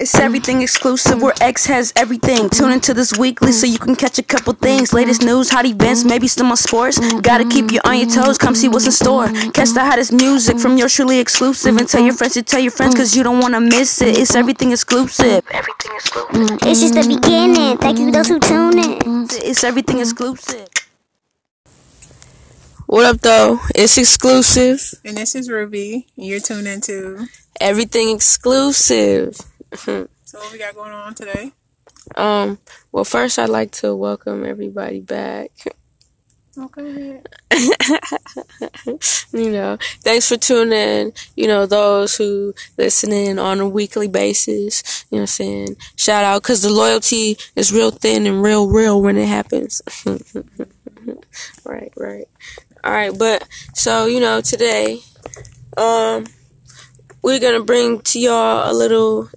It's everything exclusive where X has everything. Tune into this weekly so you can catch a couple things. Latest news, hot events, maybe some more sports. Gotta keep you on your toes, come see what's in store. Catch the hottest music from your truly exclusive. And tell your friends to tell your friends cause you don't wanna miss it. It's everything exclusive. Everything exclusive. Mm, it's just the beginning. Thank you those who tune in. It's everything exclusive. What up, though? It's exclusive. And this is Ruby. You're tuned into. Everything exclusive. So what we got going on today? Um. Well, first, I'd like to welcome everybody back. Okay. You know, thanks for tuning in. You know, those who listen in on a weekly basis. You know what I'm saying? Shout out, because the loyalty is real thin and real, real when it happens. right, right. All right, but so, you know, today, um, we're gonna bring to y'all a little,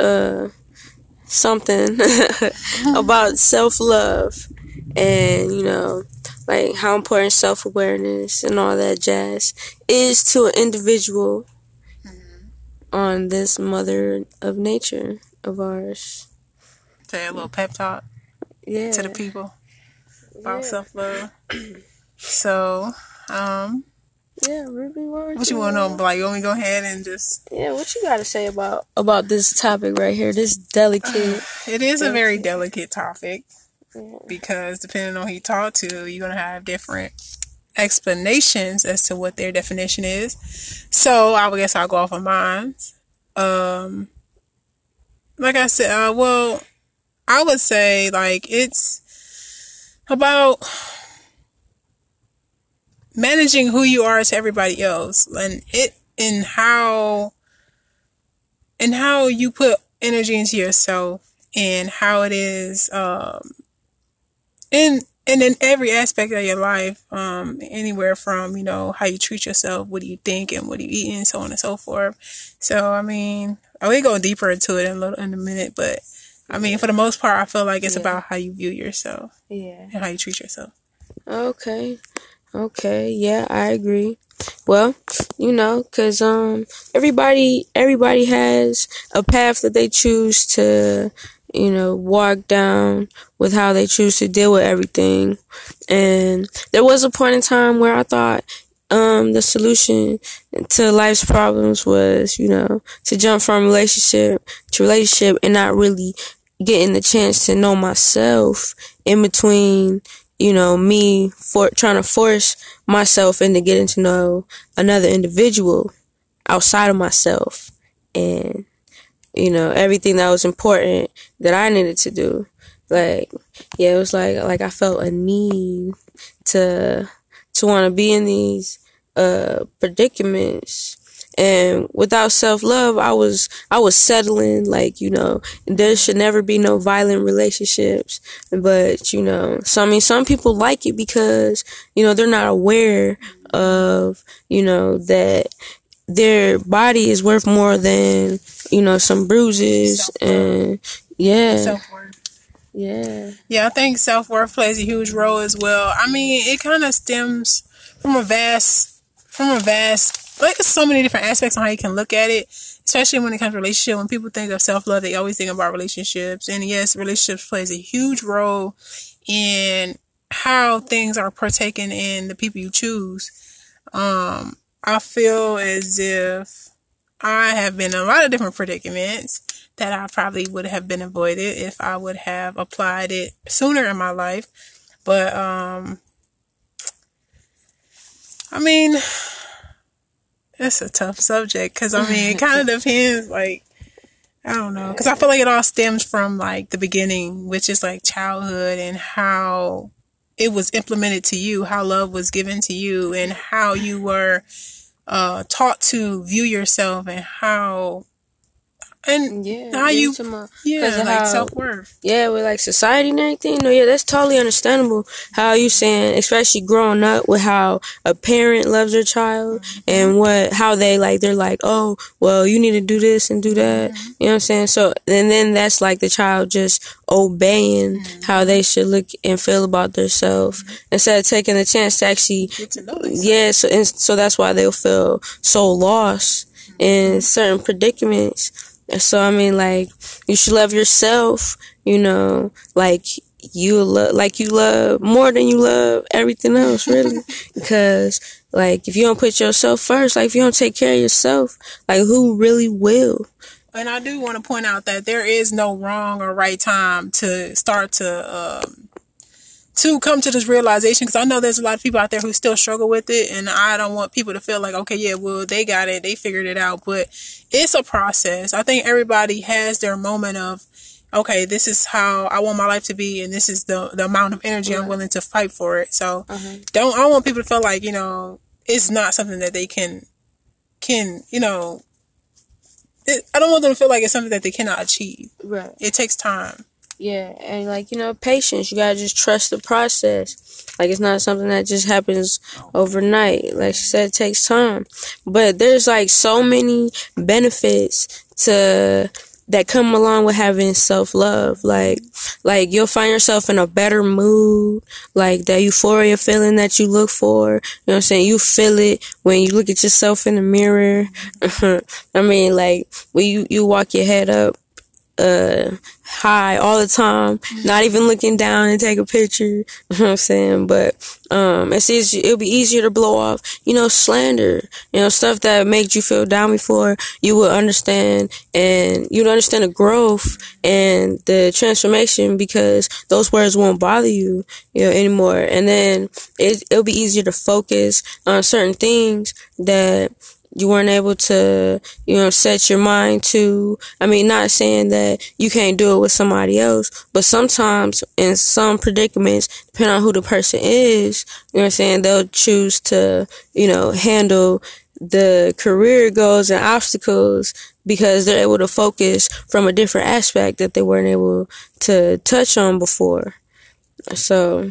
uh, something about self love and, you know, like how important self awareness and all that jazz is to an individual on this mother of nature of ours. Say a little pep talk Yeah. to the people about Yeah. self love. So, um, Yeah, Ruby, what, what you want to know? Like, you want me to go ahead and just. Yeah, what you got to say about about this topic right here? This delicate. It is a very delicate topic because depending on who you talk to, you're going to have different explanations as to what their definition is. So, I would guess I'll go off of mine. Um, like I said, uh, well, I would say like it's about managing who you are to everybody else and it and how and how you put energy into yourself and how it is um in and in every aspect of your life um anywhere from you know how you treat yourself what do you think and what do you eat and so on and so forth so i mean i will go deeper into it in a little in a minute but i mean for the most part i feel like it's Yeah. about how you view yourself Yeah. and how you treat yourself Okay. Okay. Yeah, I agree. Well, you know, cause um, everybody everybody has a path that they choose to, you know, walk down with how they choose to deal with everything. And there was a point in time where I thought um the solution to life's problems was, you know, to jump from relationship to relationship and not really getting the chance to know myself in between you know, me for trying to force myself into getting to know another individual outside of myself and you know, everything that was important that I needed to do. Like, yeah, it was like like I felt a need to to want to be in these uh predicaments and without self-love i was i was settling like you know there should never be no violent relationships but you know so i mean some people like it because you know they're not aware of you know that their body is worth more than you know some bruises Self-love. and yeah self-worth yeah Yeah, I think self worth plays a huge role as well. I mean, it kind of stems from a vast, from a vast, like there's so many different aspects on how you can look at it. Especially when it comes to relationship, when people think of self love, they always think about relationships. And yes, relationships plays a huge role in how things are partaken in the people you choose. Um, I feel as if I have been in a lot of different predicaments that I probably would have been avoided if I would have applied it sooner in my life. But um I mean it's a tough subject cuz I mean it kind of depends like I don't know cuz I feel like it all stems from like the beginning which is like childhood and how it was implemented to you, how love was given to you and how you were uh taught to view yourself and how and yeah how you my- yeah like self worth. yeah, with like society and everything. No, yeah, that's totally understandable. How you saying, especially growing up with how a parent loves their child mm-hmm. and what how they like they're like, oh, well, you need to do this and do that. Mm-hmm. You know what I'm saying? So and then that's like the child just obeying mm-hmm. how they should look and feel about themselves instead of taking the chance to actually Get to know yeah, so and so that's why they'll feel so lost in certain predicaments So I mean, like you should love yourself. You know, like you love, like you love more than you love everything else, really. because like if you don't put yourself first, like if you don't take care of yourself, like who really will? And I do want to point out that there is no wrong or right time to start to um, to come to this realization because I know there's a lot of people out there who still struggle with it, and I don't want people to feel like, okay, yeah, well, they got it, they figured it out, but it's a process. I think everybody has their moment of, okay, this is how I want my life to be, and this is the the amount of energy I'm willing to fight for it. So, Uh-huh. don't I don't want people to feel like you know it's not something that they can can you know. It, I don't want them to feel like it's something that they cannot achieve. Right. It takes time. Yeah, and like you know, patience. You gotta just trust the process. Like it's not something that just happens overnight. Like she said, it takes time. But there's like so many benefits to that come along with having self love. Like, like you'll find yourself in a better mood. Like that euphoria feeling that you look for. You know what I'm saying? You feel it when you look at yourself in the mirror. I mean, like when you you walk your head up uh high all the time, not even looking down and take a picture. You know what I'm saying? But um it's easy it'll be easier to blow off, you know, slander, you know, stuff that made you feel down before, you will understand and you'd understand the growth and the transformation because those words won't bother you, you know, anymore. And then it it'll be easier to focus on certain things that you weren't able to, you know, set your mind to. I mean, not saying that you can't do it with somebody else, but sometimes in some predicaments, depending on who the person is, you know I'm saying, they'll choose to, you know, handle the career goals and obstacles because they're able to focus from a different aspect that they weren't able to touch on before. So,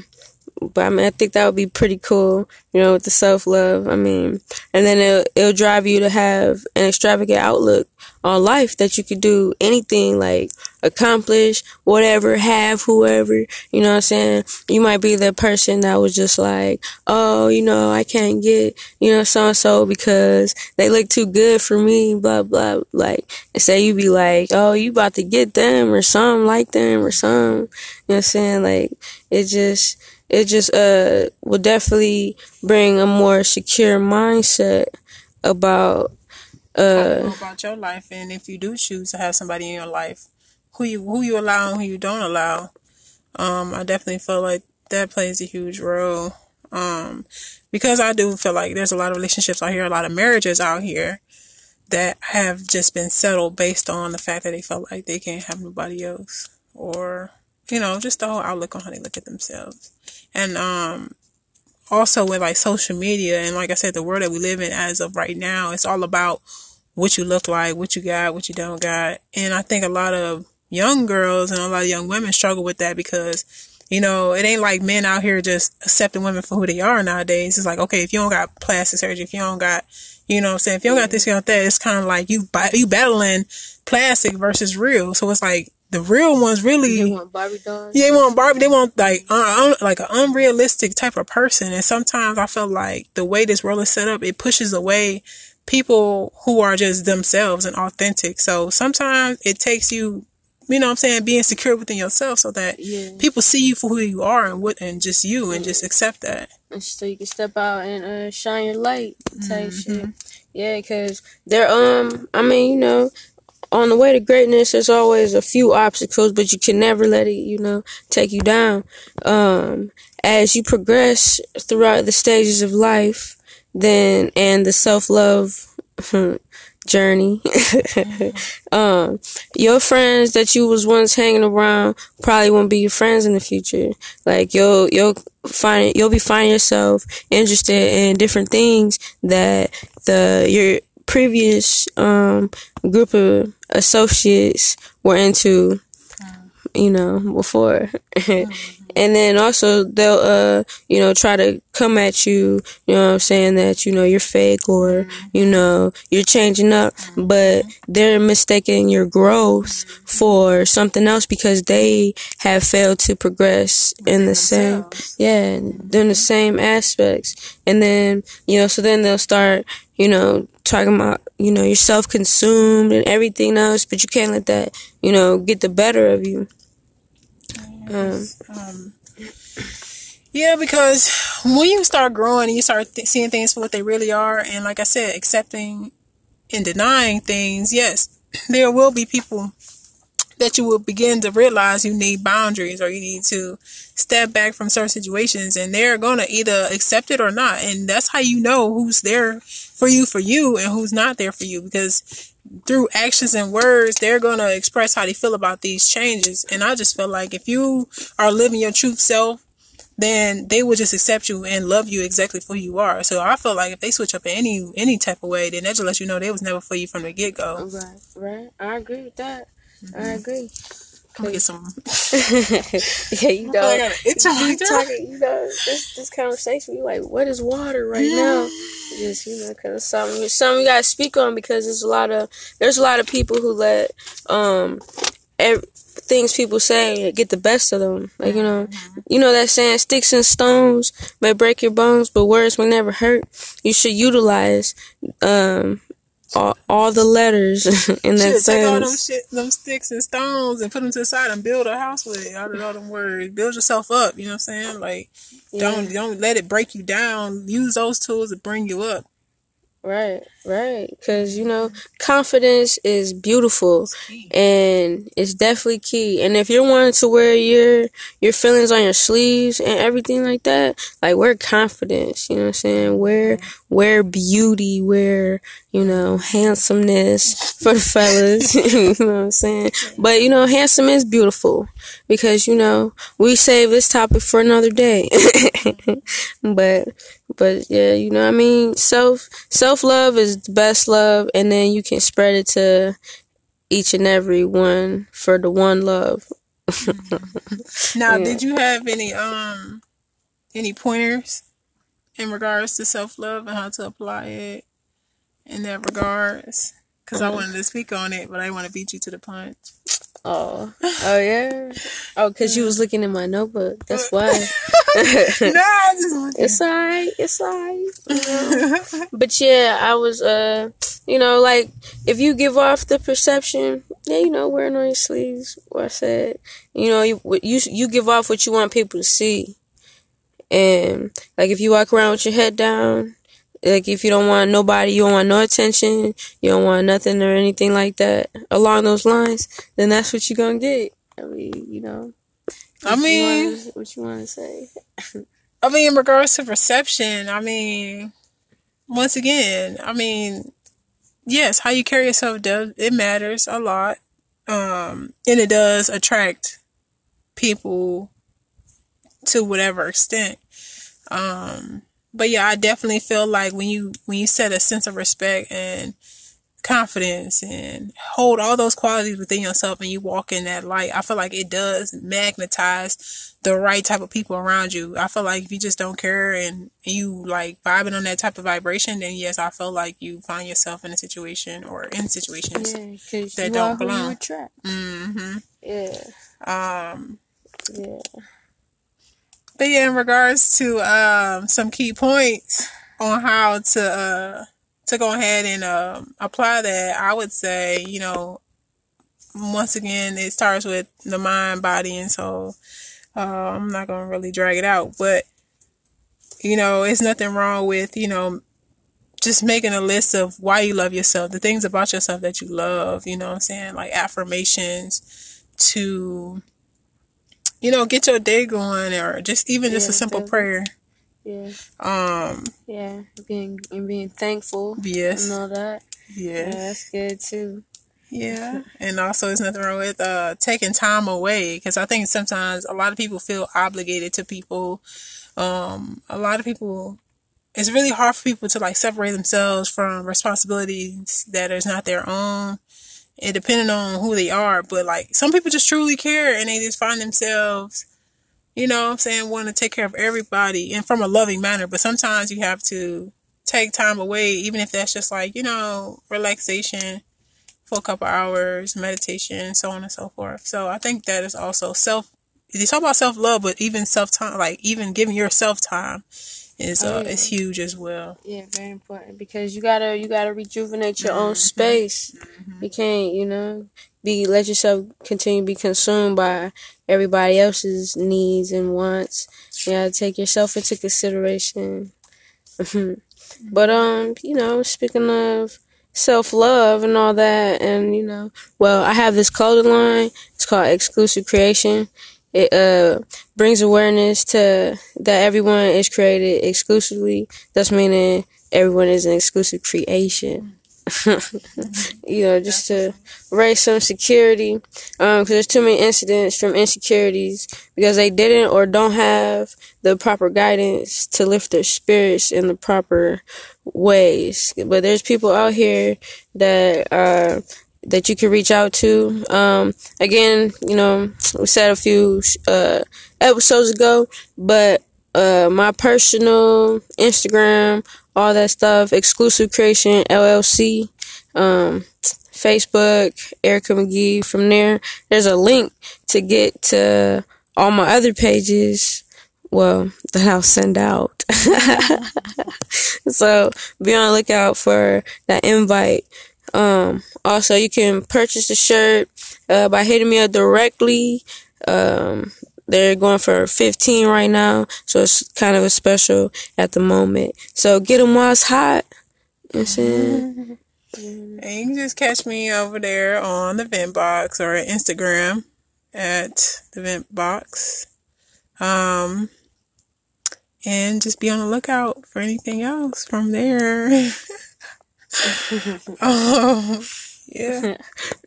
but I mean, I think that would be pretty cool, you know, with the self love. I mean, and then it'll, it'll drive you to have an extravagant outlook on life that you could do anything like accomplish, whatever, have whoever, you know what I'm saying? You might be the person that was just like, oh, you know, I can't get, you know, so and so because they look too good for me, blah, blah. Like, and say you be like, oh, you about to get them or something like them or something, you know what I'm saying? Like, it just, it just uh will definitely bring a more secure mindset about uh about your life, and if you do choose to have somebody in your life, who you who you allow and who you don't allow. Um, I definitely feel like that plays a huge role. Um, because I do feel like there's a lot of relationships out here, a lot of marriages out here that have just been settled based on the fact that they felt like they can't have nobody else, or you know, just the whole outlook on how they look at themselves. And um, also with like social media and like I said, the world that we live in as of right now, it's all about what you look like, what you got, what you don't got. And I think a lot of young girls and a lot of young women struggle with that because, you know, it ain't like men out here just accepting women for who they are nowadays. It's like, okay, if you don't got plastic surgery, if you don't got, you know what I'm saying, if you don't got this, you don't got that, it's kind of like you, you battling plastic versus real. So it's like the real ones really, they want Barbie dolls? yeah, they want Barbie. They want like un, un, like an unrealistic type of person. And sometimes I feel like the way this world is set up, it pushes away people who are just themselves and authentic. So sometimes it takes you, you know, what I'm saying, being secure within yourself, so that Yeah. people see you for who you are and what, and just you, and just accept that. And so you can step out and uh, shine your light type shit. Yeah, because they're um, I mean, you know, on the way to greatness, there's always a few obstacles, but you can never let it, you know, take you down. Um, as you progress throughout the stages of life, then and the self love journey, um, your friends that you was once hanging around probably won't be your friends in the future. Like you'll you'll find you'll be finding yourself interested in different things that the your previous um group of associates were into you know before. And then also they'll uh you know try to come at you you know what i'm saying that you know you're fake or you know you're changing up. But they're mistaking your growth for something else because they have failed to progress in the same yeah in the same aspects. And then you know so then they'll start you know talking about you know, you're self consumed and everything else, but you can't let that, you know, get the better of you. Um, yeah, because when you start growing and you start th- seeing things for what they really are, and like I said, accepting and denying things, yes, there will be people that you will begin to realize you need boundaries or you need to step back from certain situations and they're going to either accept it or not and that's how you know who's there for you for you and who's not there for you because through actions and words they're going to express how they feel about these changes and i just feel like if you are living your true self then they will just accept you and love you exactly for who you are so i feel like if they switch up in any any type of way then that just lets you know they was never for you from the get-go right, right. I agree with that. I mm-hmm. agree. I'm gonna get some yeah, you know, I got an itch on my you talking, you know, this this conversation, you like, what is water right now? Just you know, because something something you gotta speak on because there's a lot of there's a lot of people who let um ev- things people say get the best of them. Like you know, you know that saying, sticks and stones may break your bones, but words may never hurt. You should utilize um all, all the letters in that Shit, take all them shit, them sticks and stones, and put them to the side and build a house with it. Out of all them words, build yourself up. You know what I'm saying? Like, don't don't let it break you down. Use those tools to bring you up. Right, right. Because, you know, mm-hmm. confidence is beautiful and it's definitely key. And if you're wanting to wear your, your feelings on your sleeves and everything like that, like wear confidence, you know what I'm saying? Wear, mm-hmm. wear beauty, wear, you know, handsomeness for the fellas, you know what I'm saying? But, you know, handsome is beautiful because, you know, we save this topic for another day. Mm-hmm. but, but yeah, you know what I mean? Self self love is the best love and then you can spread it to each and every one for the one love. Now, Yeah. did you have any um any pointers in regards to self love and how to apply it in that regards? Because I wanted to speak on it, but I want to beat you to the punch. Oh. Oh yeah. Oh, cuz you was looking in my notebook. That's why. no, I just It's alright. It's alright. you know? but yeah, I was uh, you know, like if you give off the perception, yeah, you know, wearing on your sleeves. What I said, you know, you you you give off what you want people to see, and like if you walk around with your head down. Like if you don't want nobody, you don't want no attention, you don't want nothing or anything like that along those lines, then that's what you're gonna get. I mean, you know. I what you mean, wanna- what you want to say? I mean, in regards to perception, I mean, once again, I mean, yes, how you carry yourself does it matters a lot, um, and it does attract people to whatever extent. Um, but yeah, I definitely feel like when you when you set a sense of respect and confidence and hold all those qualities within yourself and you walk in that light, I feel like it does magnetize the right type of people around you. I feel like if you just don't care and you like vibing on that type of vibration, then yes, I feel like you find yourself in a situation or in situations. Yeah, That don't belong. you attract. hmm Yeah, Um, yeah. But yeah, in regards to um some key points on how to uh to go ahead and um apply that, I would say you know once again it starts with the mind, body, and soul. Uh, I'm not gonna really drag it out, but you know, it's nothing wrong with you know just making a list of why you love yourself, the things about yourself that you love. You know what I'm saying, like affirmations to you know, get your day going or just even just a simple definitely. prayer. Yeah, Um, yeah. Being and being thankful yes, and all that. Yeah, yes, that's good too. yeah. And also, there's nothing wrong with uh, taking time away because I think sometimes a lot of people feel obligated to people. Um, a lot of people, it's really hard for people to like separate themselves from responsibilities that is not their own. It depending on who they are, but like some people just truly care and they just find themselves you know I'm saying, want to take care of everybody and from a loving manner. But sometimes you have to take time away, even if that's just like, you know, relaxation for a couple hours, meditation, so on and so forth. So I think that is also self they talk about self love, but even self time, like even giving yourself time, is uh, Oh, yeah. is huge as well. Yeah, very important because you gotta you gotta rejuvenate your own space. You can't, you know, be let yourself continue to be consumed by everybody else's needs and wants. You gotta take yourself into consideration. but um, you know, speaking of self love and all that, and you know, well, I have this clothing line. It's called Exclusive Creation. It uh brings awareness to that everyone is created exclusively. That's meaning everyone is an exclusive creation. you know, just to raise some security, um, because there's too many incidents from insecurities because they didn't or don't have the proper guidance to lift their spirits in the proper ways. But there's people out here that uh that you can reach out to. Um, again, you know, we said a few uh episodes ago, but uh my personal Instagram, all that stuff, exclusive creation LLC, um Facebook, Erica McGee. From there, there's a link to get to all my other pages. Well, that I'll send out. so be on the lookout for that invite. Um, also, you can purchase the shirt uh, by hitting me up directly. Um, they're going for 15 right now, so it's kind of a special at the moment. So get them while it's hot. You know saying? And you can just catch me over there on the Vent Box or Instagram at the Vent Box. Um, and just be on the lookout for anything else from there. um, yeah.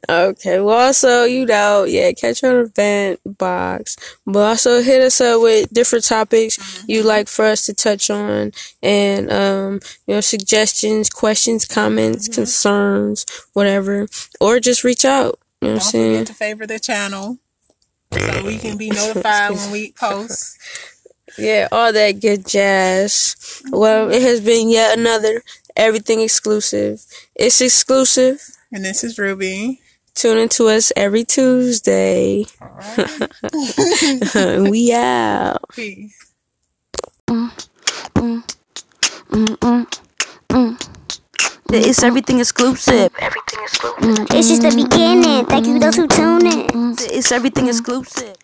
Okay. Well, also, you know, yeah, catch your event box, but also hit us up with different topics you'd like for us to touch on, and um, you know, suggestions, questions, comments, concerns, whatever, or just reach out. You know what I'm saying? forget to favor the channel so we can be notified when we post. Yeah, all that good jazz. Well, it has been yet another everything exclusive. It's exclusive. And this is Ruby. Tune into us every Tuesday. we out. Peace. It's everything exclusive. It's just the beginning. Thank you, those who tune in. It's everything exclusive.